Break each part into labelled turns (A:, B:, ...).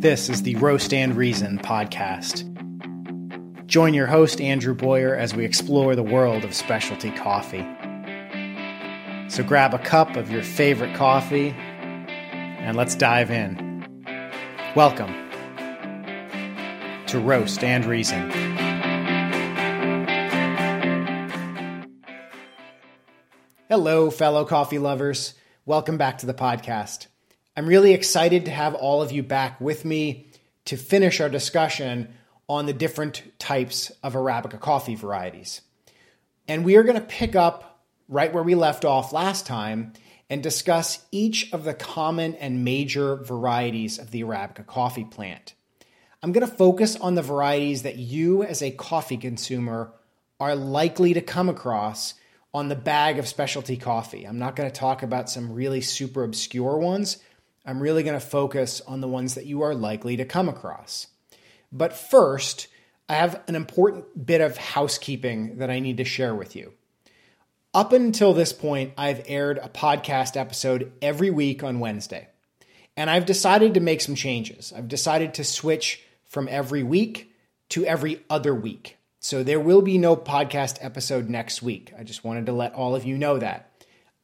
A: This is the Roast and Reason podcast. Join your host, Andrew Boyer, as we explore the world of specialty coffee. So grab a cup of your favorite coffee and let's dive in. Welcome to Roast and Reason. Hello, fellow coffee lovers. Welcome back to the podcast. I'm really excited to have all of you back with me to finish our discussion on the different types of Arabica coffee varieties. And we are going to pick up right where we left off last time and discuss each of the common and major varieties of the Arabica coffee plant. I'm going to focus on the varieties that you, as a coffee consumer, are likely to come across on the bag of specialty coffee. I'm not going to talk about some really super obscure ones I'm really going to focus on the ones that you are likely to come across. But first, I have an important bit of housekeeping that I need to share with you. Up until this point, I've aired a podcast episode every week on Wednesday. And I've decided to make some changes. I've decided to switch from every week to every other week. So there will be no podcast episode next week. I just wanted to let all of you know that.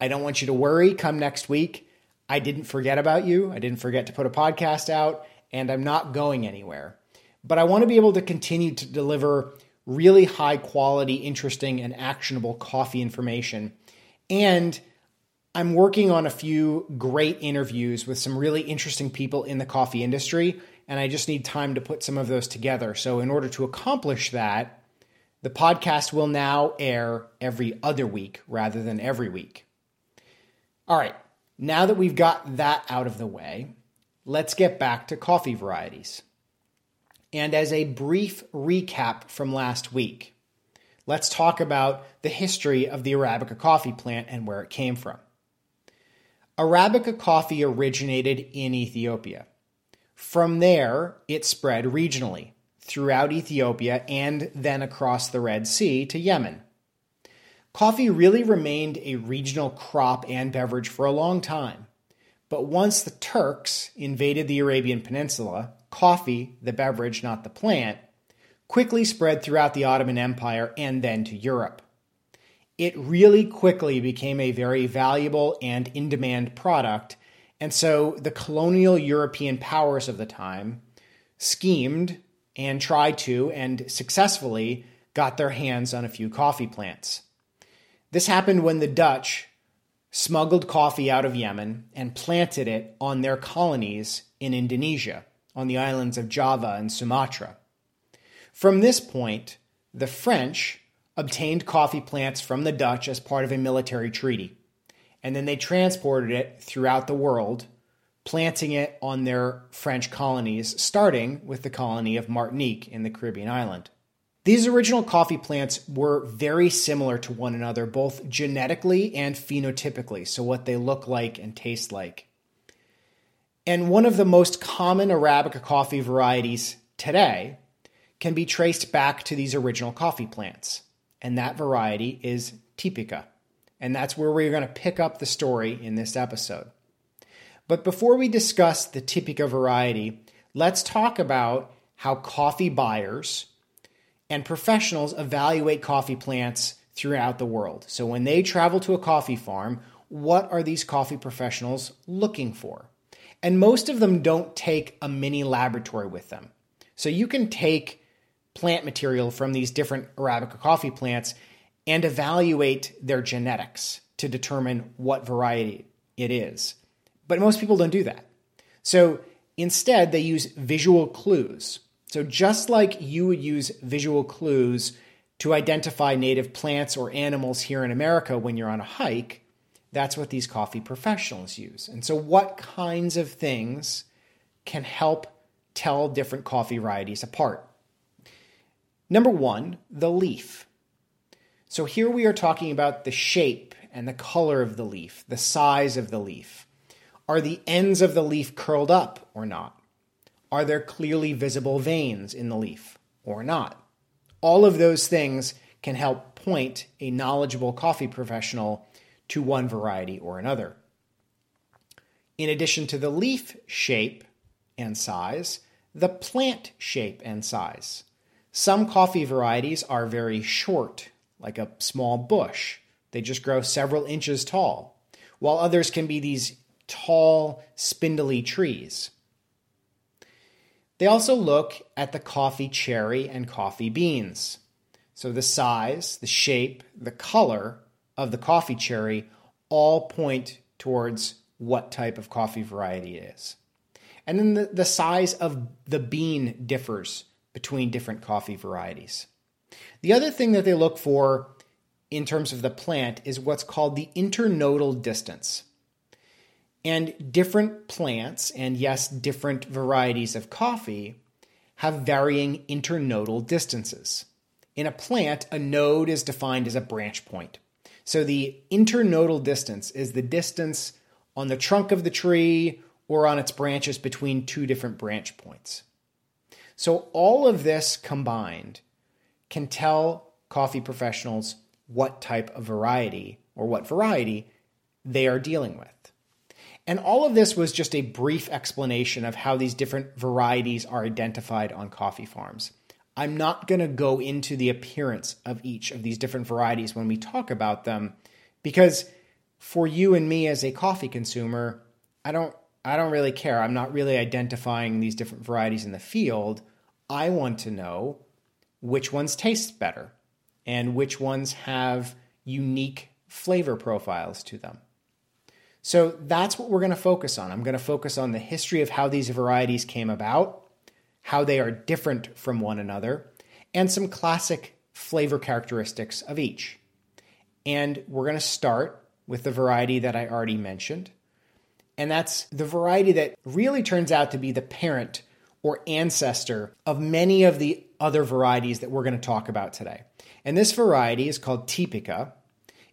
A: I don't want you to worry come next week. I didn't forget about you. I didn't forget to put a podcast out, and I'm not going anywhere. But I want to be able to continue to deliver really high quality, interesting, and actionable coffee information. And I'm working on a few great interviews with some really interesting people in the coffee industry, and I just need time to put some of those together. So, in order to accomplish that, the podcast will now air every other week rather than every week. All right, now that we've got that out of the way, let's get back to coffee varieties. And as a brief recap from last week, let's talk about the history of the Arabica coffee plant and where it came from. Arabica coffee originated in Ethiopia. From there, it spread regionally throughout Ethiopia and then across the Red Sea to Yemen. Coffee really remained a regional crop and beverage for a long time. But once the Turks invaded the Arabian Peninsula, coffee, the beverage, not the plant, quickly spread throughout the Ottoman Empire and then to Europe. It really quickly became a very valuable and in demand product, and so the colonial European powers of the time schemed and tried to, and successfully, got their hands on a few coffee plants. This happened when the Dutch smuggled coffee out of Yemen and planted it on their colonies in Indonesia, on the islands of Java and Sumatra. From this point, the French obtained coffee plants from the Dutch as part of a military treaty, and then they transported it throughout the world, planting it on their French colonies, starting with the colony of Martinique in the Caribbean island. These original coffee plants were very similar to one another, both genetically and phenotypically, so what they look like and taste like. And one of the most common Arabica coffee varieties today can be traced back to these original coffee plants. And that variety is Typica. And that's where we're going to pick up the story in this episode. But before we discuss the Typica variety, let's talk about how coffee buyers and professionals evaluate coffee plants throughout the world. So when they travel to a coffee farm, what are these coffee professionals looking for? And most of them don't take a mini laboratory with them. So you can take plant material from these different Arabica coffee plants and evaluate their genetics to determine what variety it is. But most people don't do that. So instead, they use visual clues. So, just like you would use visual clues to identify native plants or animals here in America when you're on a hike, that's what these coffee professionals use. And so, what kinds of things can help tell different coffee varieties apart? Number one, the leaf. So, here we are talking about the shape and the color of the leaf, the size of the leaf. Are the ends of the leaf curled up or not? Are there clearly visible veins in the leaf or not? All of those things can help point a knowledgeable coffee professional to one variety or another. In addition to the leaf shape and size, the plant shape and size. Some coffee varieties are very short, like a small bush. They just grow several inches tall, while others can be these tall, spindly trees. They also look at the coffee cherry and coffee beans. So the size, the shape, the color of the coffee cherry all point towards what type of coffee variety it is. And then the, the size of the bean differs between different coffee varieties. The other thing that they look for in terms of the plant is what's called the internodal distance. And different plants, and yes, different varieties of coffee, have varying internodal distances. In a plant, a node is defined as a branch point. So the internodal distance is the distance on the trunk of the tree or on its branches between two different branch points. So all of this combined can tell coffee professionals what type of variety or what variety they are dealing with. And all of this was just a brief explanation of how these different varieties are identified on coffee farms. I'm not going to go into the appearance of each of these different varieties when we talk about them because for you and me as a coffee consumer, I don't I don't really care. I'm not really identifying these different varieties in the field. I want to know which ones taste better and which ones have unique flavor profiles to them. So that's what we're going to focus on. I'm going to focus on the history of how these varieties came about, how they are different from one another, and some classic flavor characteristics of each. And we're going to start with the variety that I already mentioned. And that's the variety that really turns out to be the parent or ancestor of many of the other varieties that we're going to talk about today. And this variety is called Typica.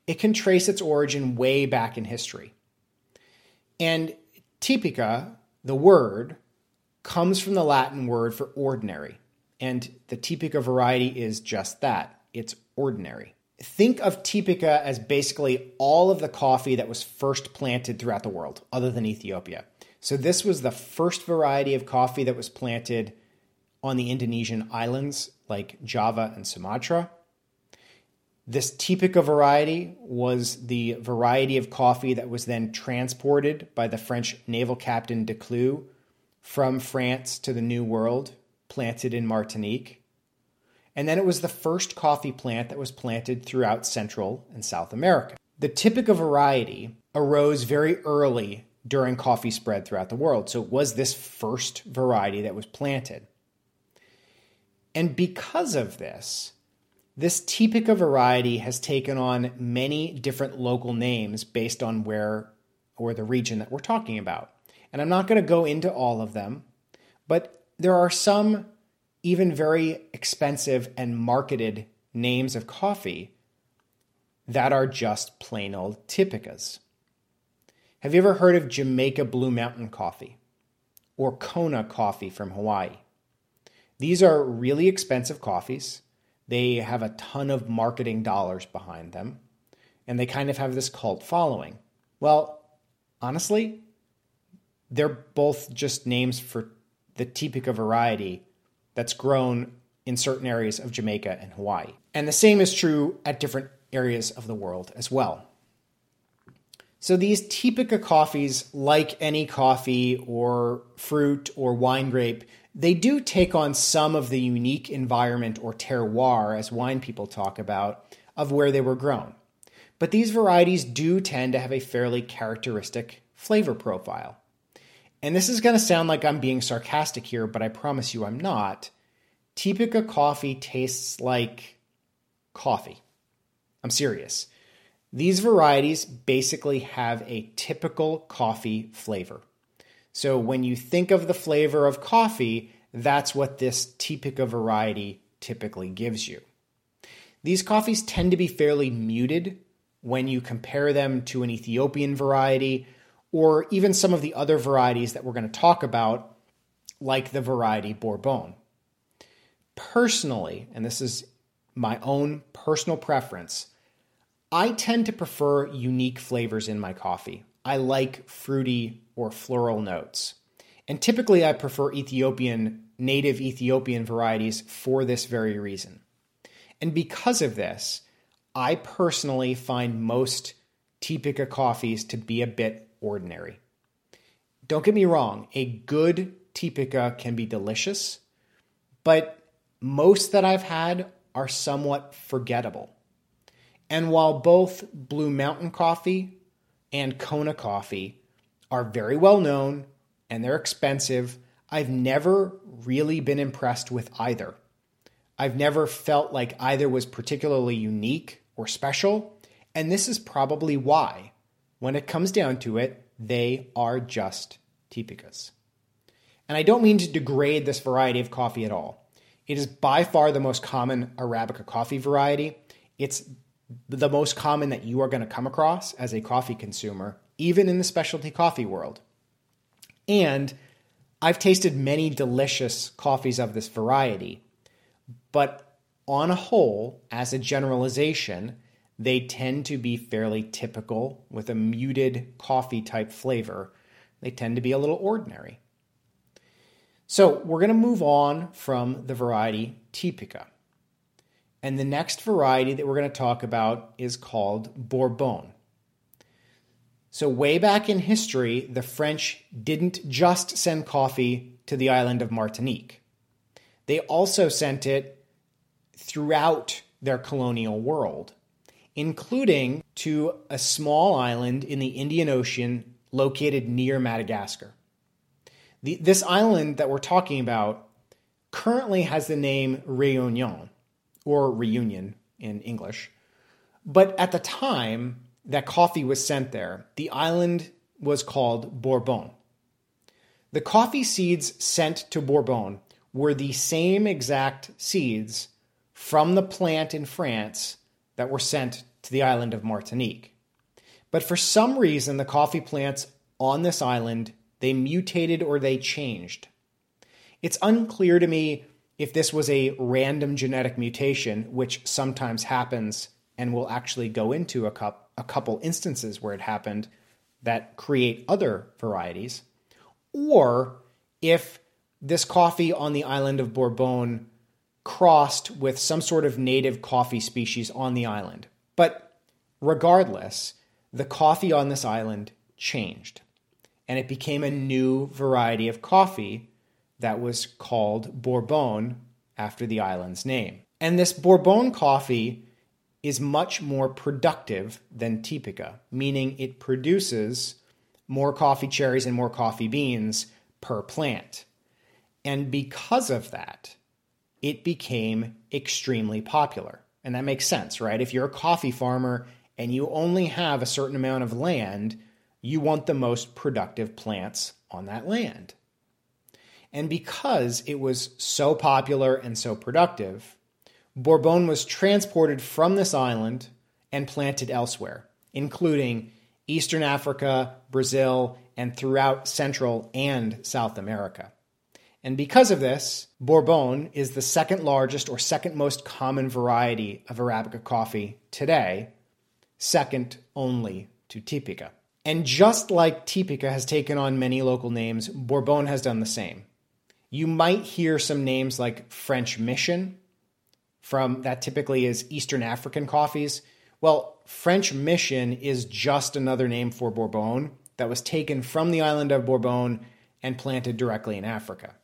A: It can trace its origin way back in history. And typica, the word, comes from the Latin word for ordinary. And the typica variety is just that it's ordinary. Think of typica as basically all of the coffee that was first planted throughout the world, other than Ethiopia. So, this was the first variety of coffee that was planted on the Indonesian islands like Java and Sumatra. This Typica variety was the variety of coffee that was then transported by the French naval captain De Declus from France to the New World, planted in Martinique. And then it was the first coffee plant that was planted throughout Central and South America. The Typica variety arose very early during coffee spread throughout the world. So it was this first variety that was planted. And because of this, this Typica variety has taken on many different local names based on where or the region that we're talking about. And I'm not going to go into all of them, but there are some even very expensive and marketed names of coffee that are just plain old Typicas. Have you ever heard of Jamaica Blue Mountain coffee or Kona coffee from Hawaii? These are really expensive coffees they have a ton of marketing dollars behind them, and they kind of have this cult following. Well, honestly, they're both just names for the Typica variety that's grown in certain areas of Jamaica and Hawaii. And the same is true at different areas of the world as well. So these Typica coffees, like any coffee or fruit or wine grape, they do take on some of the unique environment or terroir, as wine people talk about, of where they were grown. But these varieties do tend to have a fairly characteristic flavor profile. And this is going to sound like I'm being sarcastic here, but I promise you I'm not. Typica coffee tastes like coffee. I'm serious. These varieties basically have a typical coffee flavor. So when you think of the flavor of coffee, that's what this Typica variety typically gives you. These coffees tend to be fairly muted when you compare them to an Ethiopian variety or even some of the other varieties that we're going to talk about, like the variety Bourbon. Personally, and this is my own personal preference, I tend to prefer unique flavors in my coffee. I like fruity or floral notes. And typically, I prefer Ethiopian, native Ethiopian varieties for this very reason. And because of this, I personally find most Typica coffees to be a bit ordinary. Don't get me wrong, a good Typica can be delicious, but most that I've had are somewhat forgettable. And while both Blue Mountain Coffee and Kona Coffee are very well known and they're expensive, I've never really been impressed with either. I've never felt like either was particularly unique or special, and this is probably why. When it comes down to it, they are just Typicas. And I don't mean to degrade this variety of coffee at all. It is by far the most common Arabica coffee variety. It's the most common that you are going to come across as a coffee consumer, even in the specialty coffee world. And I've tasted many delicious coffees of this variety, but on a whole, as a generalization, they tend to be fairly typical with a muted coffee type flavor. They tend to be a little ordinary. So we're going to move on from the variety Typica. And the next variety that we're going to talk about is called Bourbon. So, way back in history, the French didn't just send coffee to the island of Martinique, they also sent it throughout their colonial world, including to a small island in the Indian Ocean located near Madagascar. The, this island that we're talking about currently has the name Réunion, or Reunion in English. But at the time that coffee was sent there, the island was called Bourbon. The coffee seeds sent to Bourbon were the same exact seeds from the plant in France that were sent to the island of Martinique. But for some reason, the coffee plants on this island they mutated or they changed. It's unclear to me if this was a random genetic mutation, which sometimes happens and we'll actually go into a, cup, a couple instances where it happened that create other varieties, or if this coffee on the island of Bourbon crossed with some sort of native coffee species on the island. But regardless, the coffee on this island changed and it became a new variety of coffee that was called Bourbon after the island's name. And this Bourbon coffee is much more productive than Typica, meaning it produces more coffee cherries and more coffee beans per plant. And because of that, it became extremely popular. And that makes sense, right? If you're a coffee farmer and you only have a certain amount of land, you want the most productive plants on that land. And because it was so popular and so productive, Bourbon was transported from this island and planted elsewhere, including Eastern Africa, Brazil, and throughout Central and South America. And because of this, Bourbon is the second largest or second most common variety of Arabica coffee today, second only to Typica. And just like Typica has taken on many local names, Bourbon has done the same. You might hear some names like French Mission from that typically is Eastern African coffees. Well, French Mission is just another name for Bourbon that was taken from the island of Bourbon and planted directly in Africa.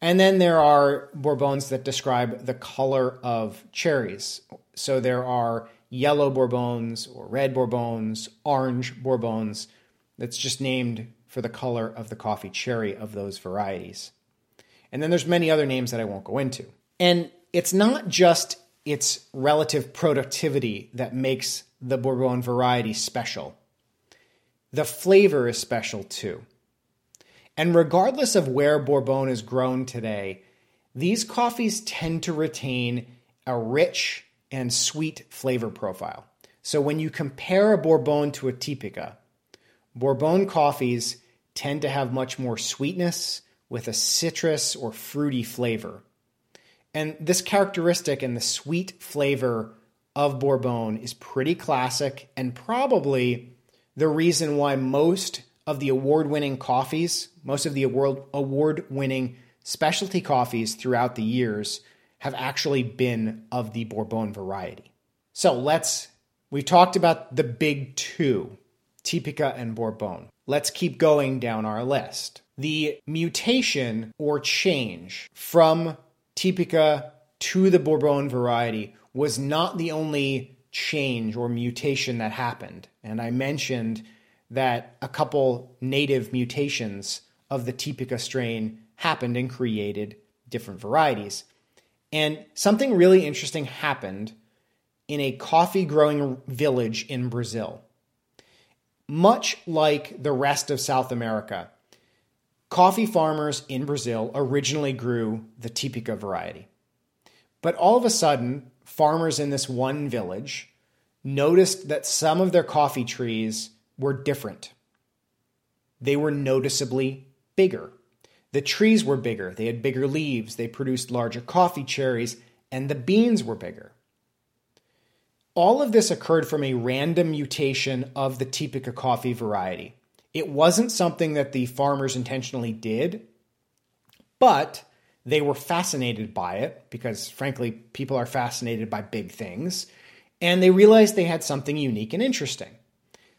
A: And then there are Bourbons that describe the color of cherries. So there are yellow Bourbons or red Bourbons, orange Bourbons. That's just named for the color of the coffee cherry of those varieties. And then there's many other names that I won't go into. And it's not just its relative productivity that makes the Bourbon variety special. The flavor is special too. And regardless of where Bourbon is grown today, these coffees tend to retain a rich and sweet flavor profile. So when you compare a Bourbon to a Typica, Bourbon coffees tend to have much more sweetness with a citrus or fruity flavor. And this characteristic and the sweet flavor of Bourbon is pretty classic and probably the reason why most of the award winning coffees, most of the award winning specialty coffees throughout the years have actually been of the Bourbon variety. So let's, we've talked about the big two, Typica and Bourbon. Let's keep going down our list. The mutation or change from Typica to the Bourbon variety was not the only change or mutation that happened. And I mentioned that a couple native mutations of the Typica strain happened and created different varieties. And something really interesting happened in a coffee growing village in Brazil. Much like the rest of South America, coffee farmers in Brazil originally grew the Typica variety. But all of a sudden, farmers in this one village noticed that some of their coffee trees were different. They were noticeably bigger. The trees were bigger, they had bigger leaves, they produced larger coffee cherries, and the beans were bigger. All of this occurred from a random mutation of the Typica coffee variety. It wasn't something that the farmers intentionally did, but they were fascinated by it because, frankly, people are fascinated by big things, and they realized they had something unique and interesting.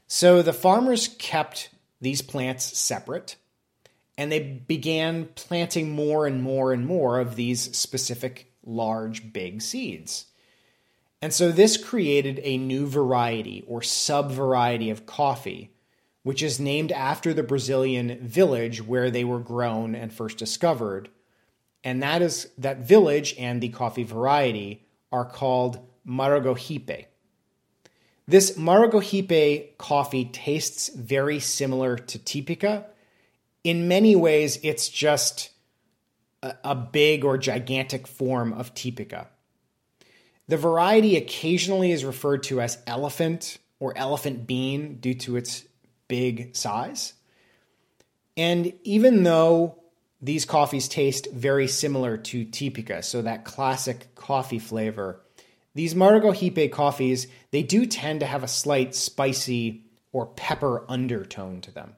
A: So the farmers kept these plants separate and they began planting more and more and more of these specific large, big seeds. And so this created a new variety or sub variety of coffee, which is named after the Brazilian village where they were grown and first discovered. And that is that village and the coffee variety are called Maragogipe. This Maragogipe coffee tastes very similar to Typica, in many ways, it's just a, a big or gigantic form of Typica. The variety occasionally is referred to as elephant or elephant bean due to its big size. And even though these coffees taste very similar to Typica, so that classic coffee flavor, these Maragogipe coffees, they do tend to have a slight spicy or pepper undertone to them.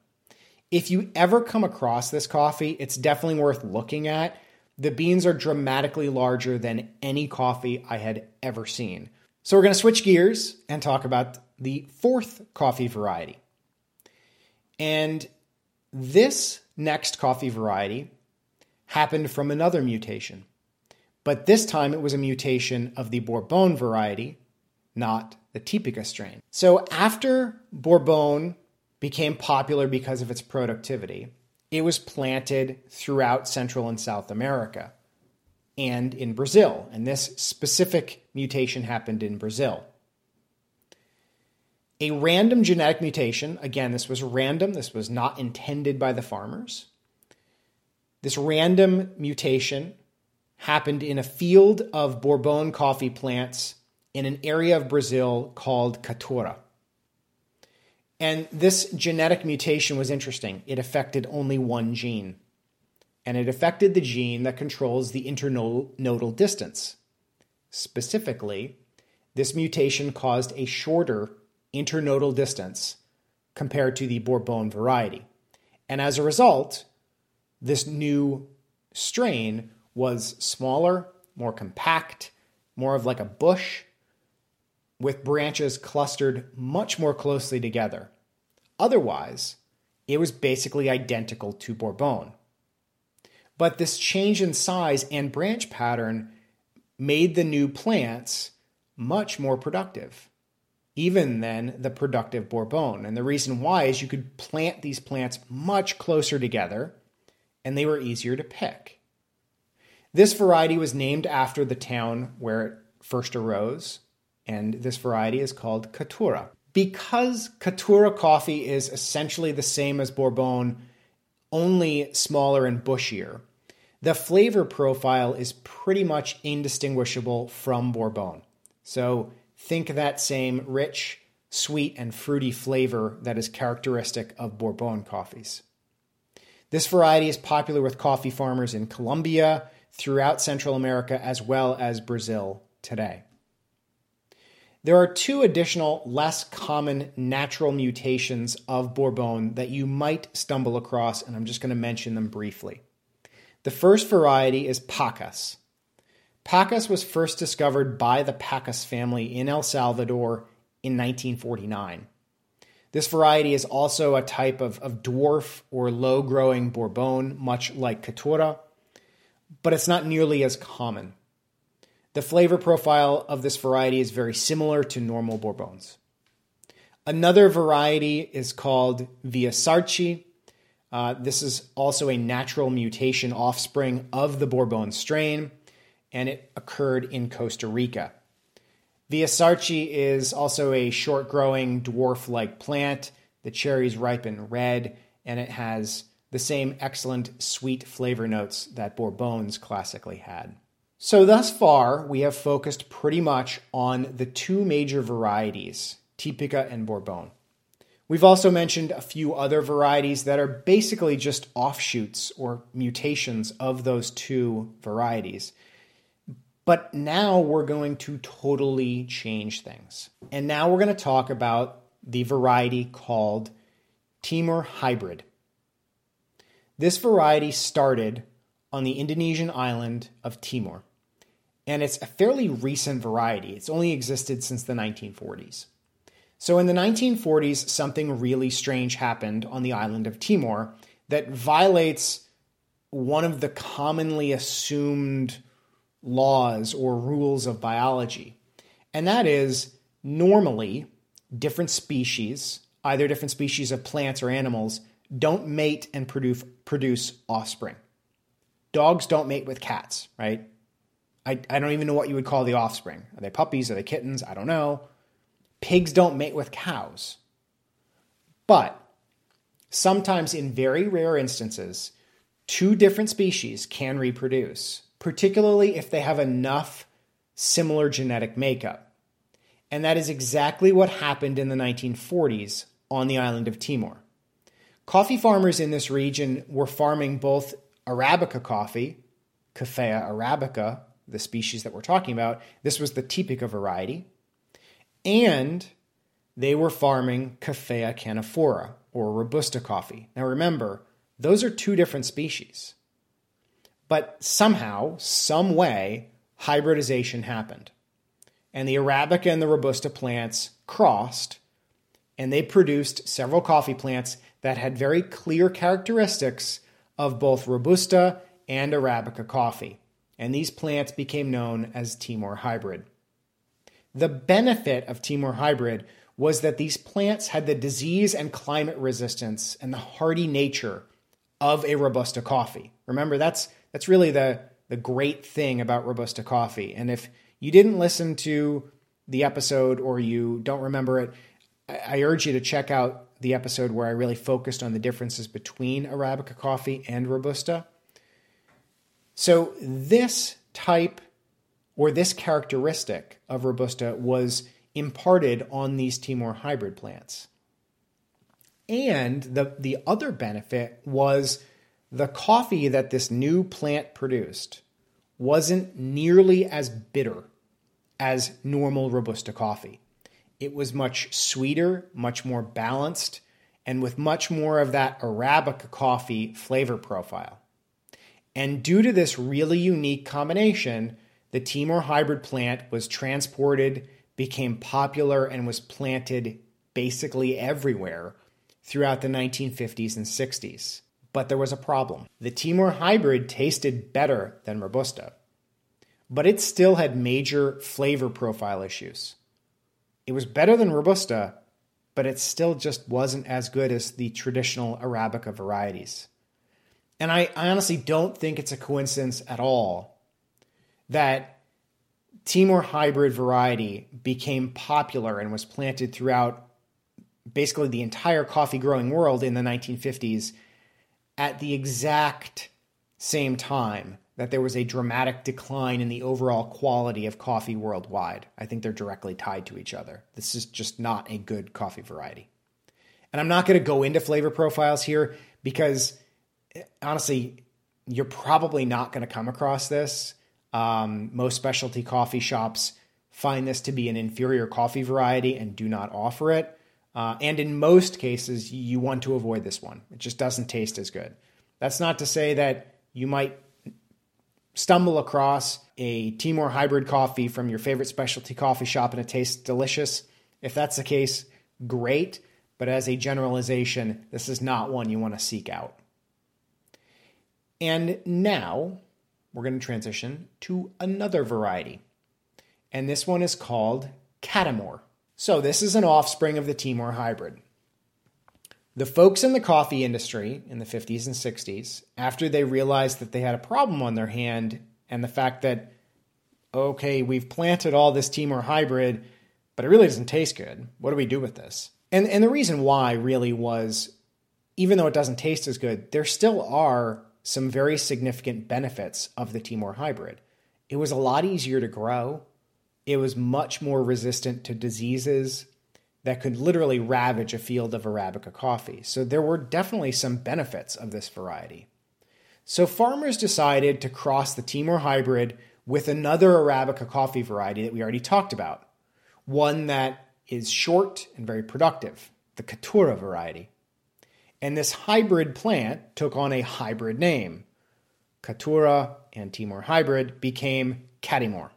A: If you ever come across this coffee, it's definitely worth looking at. The beans are dramatically larger than any coffee I had ever seen. So we're going to switch gears and talk about the fourth coffee variety. And this next coffee variety happened from another mutation. But this time it was a mutation of the Bourbon variety, not the Typica strain. So after Bourbon became popular because of its productivity. It was planted throughout Central and South America and in Brazil, and this specific mutation happened in Brazil. A random genetic mutation, again, this was random, this was not intended by the farmers. This random mutation happened in a field of Bourbon coffee plants in an area of Brazil called Caturra. And this genetic mutation was interesting. It affected only one gene, and it affected the gene that controls the internodal distance. Specifically, this mutation caused a shorter internodal distance compared to the Bourbon variety. And as a result, this new strain was smaller, more compact, more of like a bush, with branches clustered much more closely together. Otherwise, it was basically identical to Bourbon. But this change in size and branch pattern made the new plants much more productive, even than the productive Bourbon. And the reason why is you could plant these plants much closer together and they were easier to pick. This variety was named after the town where it first arose, and this variety is called Caturra. Because Caturra coffee is essentially the same as Bourbon, only smaller and bushier, the flavor profile is pretty much indistinguishable from Bourbon. So think that same rich, sweet, and fruity flavor that is characteristic of Bourbon coffees. This variety is popular with coffee farmers in Colombia, throughout Central America, as well as Brazil today. There are two additional, less common natural mutations of Bourbon that you might stumble across, and I'm just going to mention them briefly. The first variety is Pacas. Pacas was first discovered by the Pacas family in El Salvador in 1949. This variety is also a type of, of dwarf or low growing Bourbon, much like Caturra, but it's not nearly as common. The flavor profile of this variety is very similar to normal Bourbons. Another variety is called Villa Sarchi. Uh, this is also a natural mutation offspring of the Bourbon strain, and it occurred in Costa Rica. The Villa Sarchi is also a short growing dwarf like plant. The cherries ripen red, and it has the same excellent sweet flavor notes that Bourbons classically had. So, thus far, we have focused pretty much on the two major varieties, Typica and Bourbon. We've also mentioned a few other varieties that are basically just offshoots or mutations of those two varieties. But now we're going to totally change things. And now we're going to talk about the variety called Timor Hybrid. This variety started on the Indonesian island of Timor and it's a fairly recent variety. It's only existed since the 1940s. So, in the 1940s, something really strange happened on the island of Timor that violates one of the commonly assumed laws or rules of biology. And that is normally different species, either different species of plants or animals, don't mate and produce, produce offspring. Dogs don't mate with cats, right? I, I don't even know what you would call the offspring. Are they puppies? Are they kittens? I don't know. Pigs don't mate with cows. But sometimes, in very rare instances, two different species can reproduce, particularly if they have enough similar genetic makeup. And that is exactly what happened in the 1940s on the island of Timor. Coffee farmers in this region were farming both Arabica coffee, Coffea arabica, the species that we're talking about, this was the Typica variety. And they were farming Coffea canephora or Robusta coffee. Now remember, those are two different species. But somehow, some way, hybridization happened. And the Arabica and the Robusta plants crossed, and they produced several coffee plants that had very clear characteristics of both Robusta and Arabica coffee and these plants became known as Timor hybrid. The benefit of Timor hybrid was that these plants had the disease and climate resistance and the hardy nature of a robusta coffee. Remember that's that's really the the great thing about robusta coffee. And if you didn't listen to the episode or you don't remember it, I, I urge you to check out the episode where I really focused on the differences between arabica coffee and robusta. So, this type or this characteristic of Robusta was imparted on these Timor hybrid plants. And the, the other benefit was the coffee that this new plant produced wasn't nearly as bitter as normal Robusta coffee. It was much sweeter, much more balanced, and with much more of that Arabica coffee flavor profile. And due to this really unique combination, the Timor hybrid plant was transported, became popular, and was planted basically everywhere throughout the 1950s and 60s. But there was a problem. The Timor hybrid tasted better than Robusta, but it still had major flavor profile issues. It was better than Robusta, but it still just wasn't as good as the traditional Arabica varieties. And I, I honestly don't think it's a coincidence at all that Timor hybrid variety became popular and was planted throughout basically the entire coffee growing world in the 1950s at the exact same time that there was a dramatic decline in the overall quality of coffee worldwide. I think they're directly tied to each other. This is just not a good coffee variety. And I'm not going to go into flavor profiles here because honestly, you're probably not going to come across this. Um, most specialty coffee shops find this to be an inferior coffee variety and do not offer it. Uh, and in most cases, you want to avoid this one. It just doesn't taste as good. That's not to say that you might stumble across a Timor hybrid coffee from your favorite specialty coffee shop and it tastes delicious. If that's the case, great. But as a generalization, this is not one you want to seek out. And now we're going to transition to another variety. And this one is called Catimor. So this is an offspring of the Timor hybrid. The folks in the coffee industry in the 50s and 60s, after they realized that they had a problem on their hand and the fact that, okay, we've planted all this Timor hybrid, but it really doesn't taste good. What do we do with this? And, and the reason why really was even though it doesn't taste as good, there still are some very significant benefits of the Timor hybrid. It was a lot easier to grow. It was much more resistant to diseases that could literally ravage a field of Arabica coffee. So there were definitely some benefits of this variety. So farmers decided to cross the Timor hybrid with another Arabica coffee variety that we already talked about, one that is short and very productive, the Caturra variety. And this hybrid plant took on a hybrid name. Caturra and Timor hybrid became Catimor.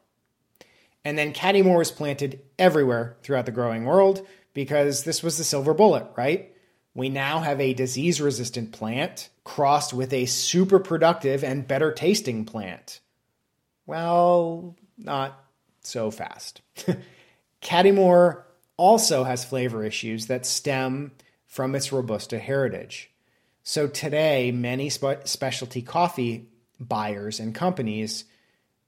A: And then Catimor was planted everywhere throughout the growing world because this was the silver bullet, right? We now have a disease resistant plant crossed with a super productive and better tasting plant. Well, not so fast. Catimor also has flavor issues that stem from its Robusta heritage. So today, many spe- specialty coffee buyers and companies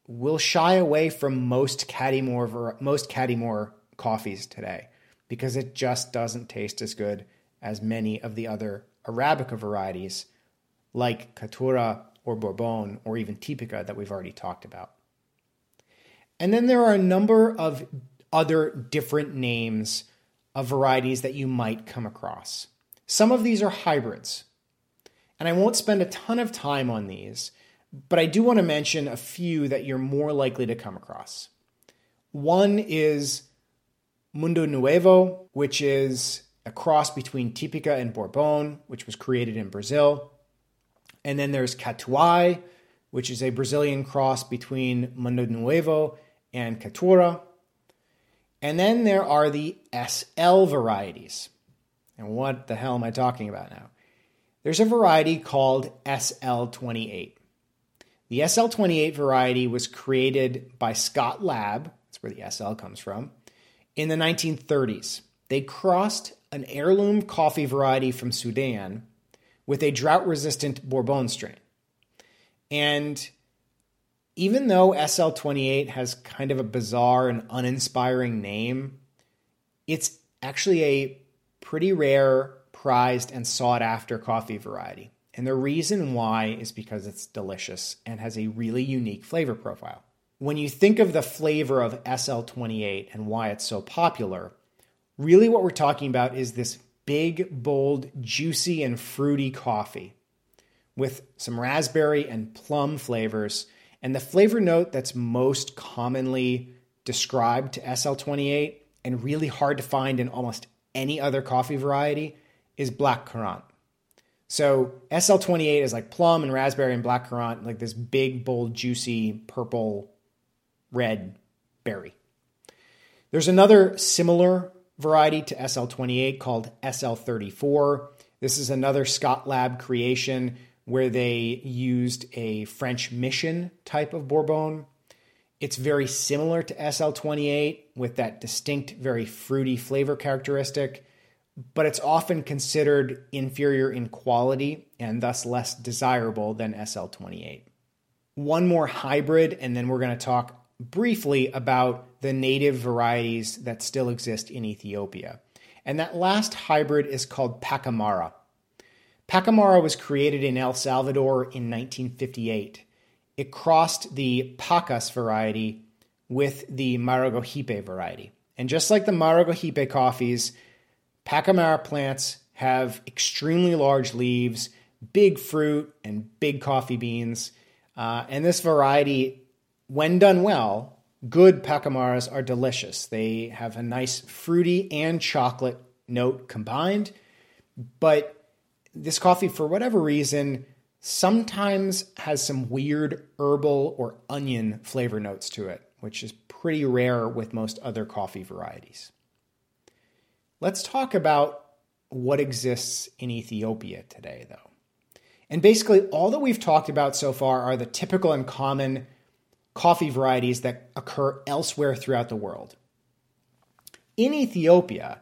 A: will shy away from most Catimor most Catimor coffees today because it just doesn't taste as good as many of the other Arabica varieties like Caturra or Bourbon or even Typica that we've already talked about. And then there are a number of other different names of varieties that you might come across. Some of these are hybrids. And I won't spend a ton of time on these but I do want to mention a few that you're more likely to come across. One is Mundo Nuevo, which is a cross between Typica and Bourbon, which was created in Brazil. And then there's Catuai, which is a Brazilian cross between Mundo Nuevo and Caturra. And then there are the SL varieties. And what the hell am I talking about now? There's a variety called SL28. The SL28 variety was created by Scott Lab, that's where the SL comes from, in the 1930s. They crossed an heirloom coffee variety from Sudan with a drought resistant Bourbon strain. And even though SL28 has kind of a bizarre and uninspiring name, it's actually a pretty rare, prized, and sought after coffee variety. And the reason why is because it's delicious and has a really unique flavor profile. When you think of the flavor of SL28 and why it's so popular, really what we're talking about is this big, bold, juicy, and fruity coffee with some raspberry and plum flavors. And the flavor note that's most commonly described to SL28 and really hard to find in almost any other coffee variety is black currant. So SL28 is like plum and raspberry and black currant, like this big, bold, juicy purple, red berry. There's another similar variety to SL28 called SL34. This is another Scott Lab creation where they used a French mission type of Bourbon. It's very similar to SL28 with that distinct, very fruity flavor characteristic but it's often considered inferior in quality and thus less desirable than SL28. One more hybrid, and then we're going to talk briefly about the native varieties that still exist in Ethiopia. And that last hybrid is called Pacamara. Pacamara was created in El Salvador in 1958. It crossed the Pacas variety with the Maragogipe variety. And just like the Maragogipe coffees, Pacamara plants have extremely large leaves, big fruit, and big coffee beans. Uh, and this variety, when done well, good Pacamaras are delicious. They have a nice fruity and chocolate note combined, but this coffee, for whatever reason, sometimes has some weird herbal or onion flavor notes to it, which is pretty rare with most other coffee varieties. Let's talk about what exists in Ethiopia today, though. And basically, all that we've talked about so far are the typical and common coffee varieties that occur elsewhere throughout the world. In Ethiopia,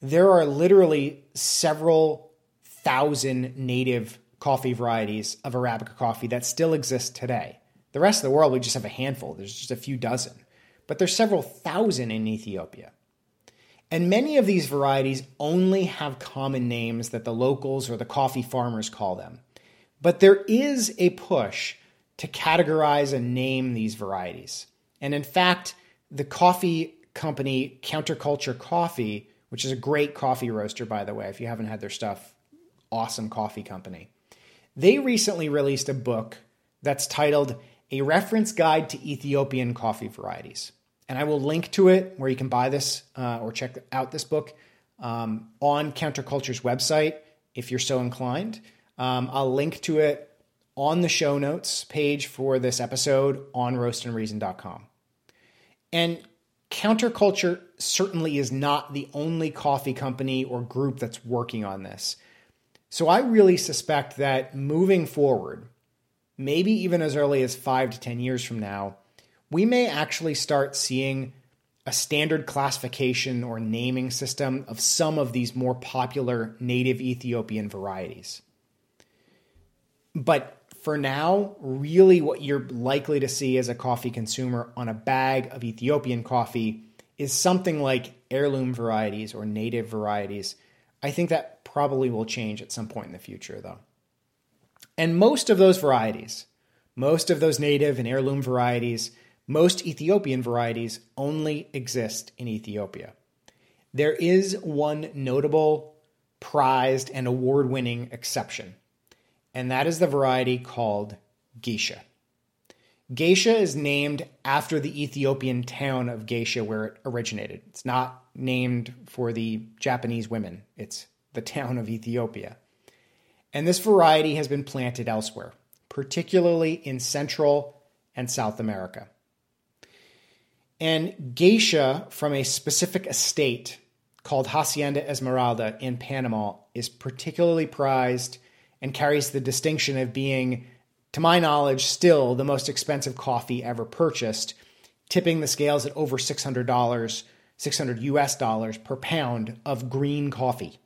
A: there are literally several thousand native coffee varieties of Arabica coffee that still exist today. The rest of the world, we just have a handful. There's just a few dozen. But there's several thousand in Ethiopia. And many of these varieties only have common names that the locals or the coffee farmers call them. But there is a push to categorize and name these varieties. And in fact, the coffee company Counterculture Coffee, which is a great coffee roaster, by the way, if you haven't had their stuff, awesome coffee company. They recently released a book that's titled A Reference Guide to Ethiopian Coffee Varieties and I will link to it where you can buy this uh, or check out this book um, on Counterculture's website if you're so inclined. Um, I'll link to it on the show notes page for this episode on roastandreason.com. And Counterculture certainly is not the only coffee company or group that's working on this. So I really suspect that moving forward, maybe even as early as five to 10 years from now, we may actually start seeing a standard classification or naming system of some of these more popular native Ethiopian varieties. But for now, really what you're likely to see as a coffee consumer on a bag of Ethiopian coffee is something like heirloom varieties or native varieties. I think that probably will change at some point in the future, though. And most of those varieties, most of those native and heirloom varieties, most Ethiopian varieties only exist in Ethiopia. There is one notable, prized, and award winning exception, and that is the variety called Geisha. Geisha is named after the Ethiopian town of Geisha where it originated. It's not named for the Japanese women, it's the town of Ethiopia. And this variety has been planted elsewhere, particularly in Central and South America. And geisha from a specific estate called Hacienda Esmeralda in Panama is particularly prized and carries the distinction of being, to my knowledge, still the most expensive coffee ever purchased, tipping the scales at over $600, 600 US dollars per pound of green coffee.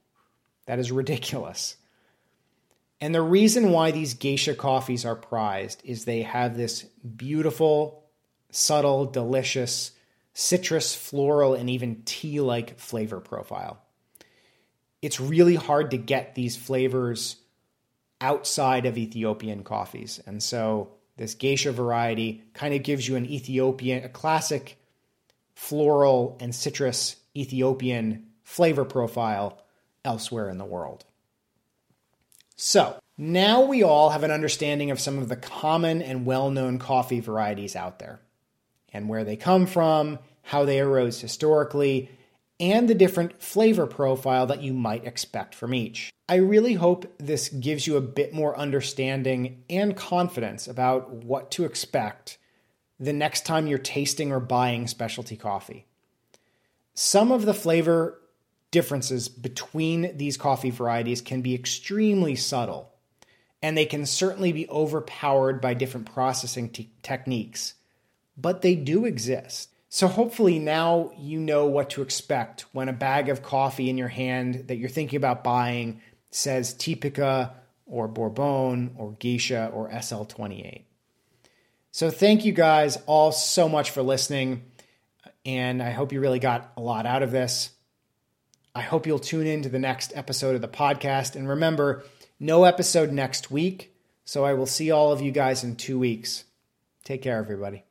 A: That is ridiculous. And the reason why these geisha coffees are prized is they have this beautiful subtle, delicious, citrus, floral, and even tea like flavor profile. It's really hard to get these flavors outside of Ethiopian coffees. And so this geisha variety kind of gives you an Ethiopian, a classic floral and citrus Ethiopian flavor profile elsewhere in the world. So now we all have an understanding of some of the common and well known coffee varieties out there and where they come from, how they arose historically, and the different flavor profile that you might expect from each. I really hope this gives you a bit more understanding and confidence about what to expect the next time you're tasting or buying specialty coffee. Some of the flavor differences between these coffee varieties can be extremely subtle, and they can certainly be overpowered by different processing t- techniques but they do exist. So hopefully now you know what to expect when a bag of coffee in your hand that you're thinking about buying says Typica or Bourbon or Geisha or SL28. So thank you guys all so much for listening and I hope you really got a lot out of this. I hope you'll tune in to the next episode of the podcast and remember no episode next week, so I will see all of you guys in 2 weeks. Take care everybody.